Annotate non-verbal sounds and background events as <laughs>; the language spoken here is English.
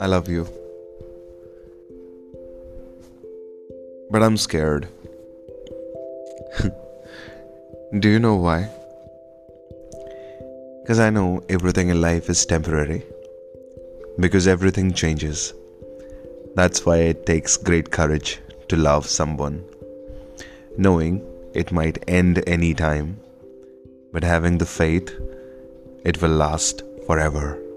I love you. But I'm scared. <laughs> Do you know why? Because I know everything in life is temporary. Because everything changes. That's why it takes great courage to love someone. Knowing it might end any time, but having the faith it will last forever.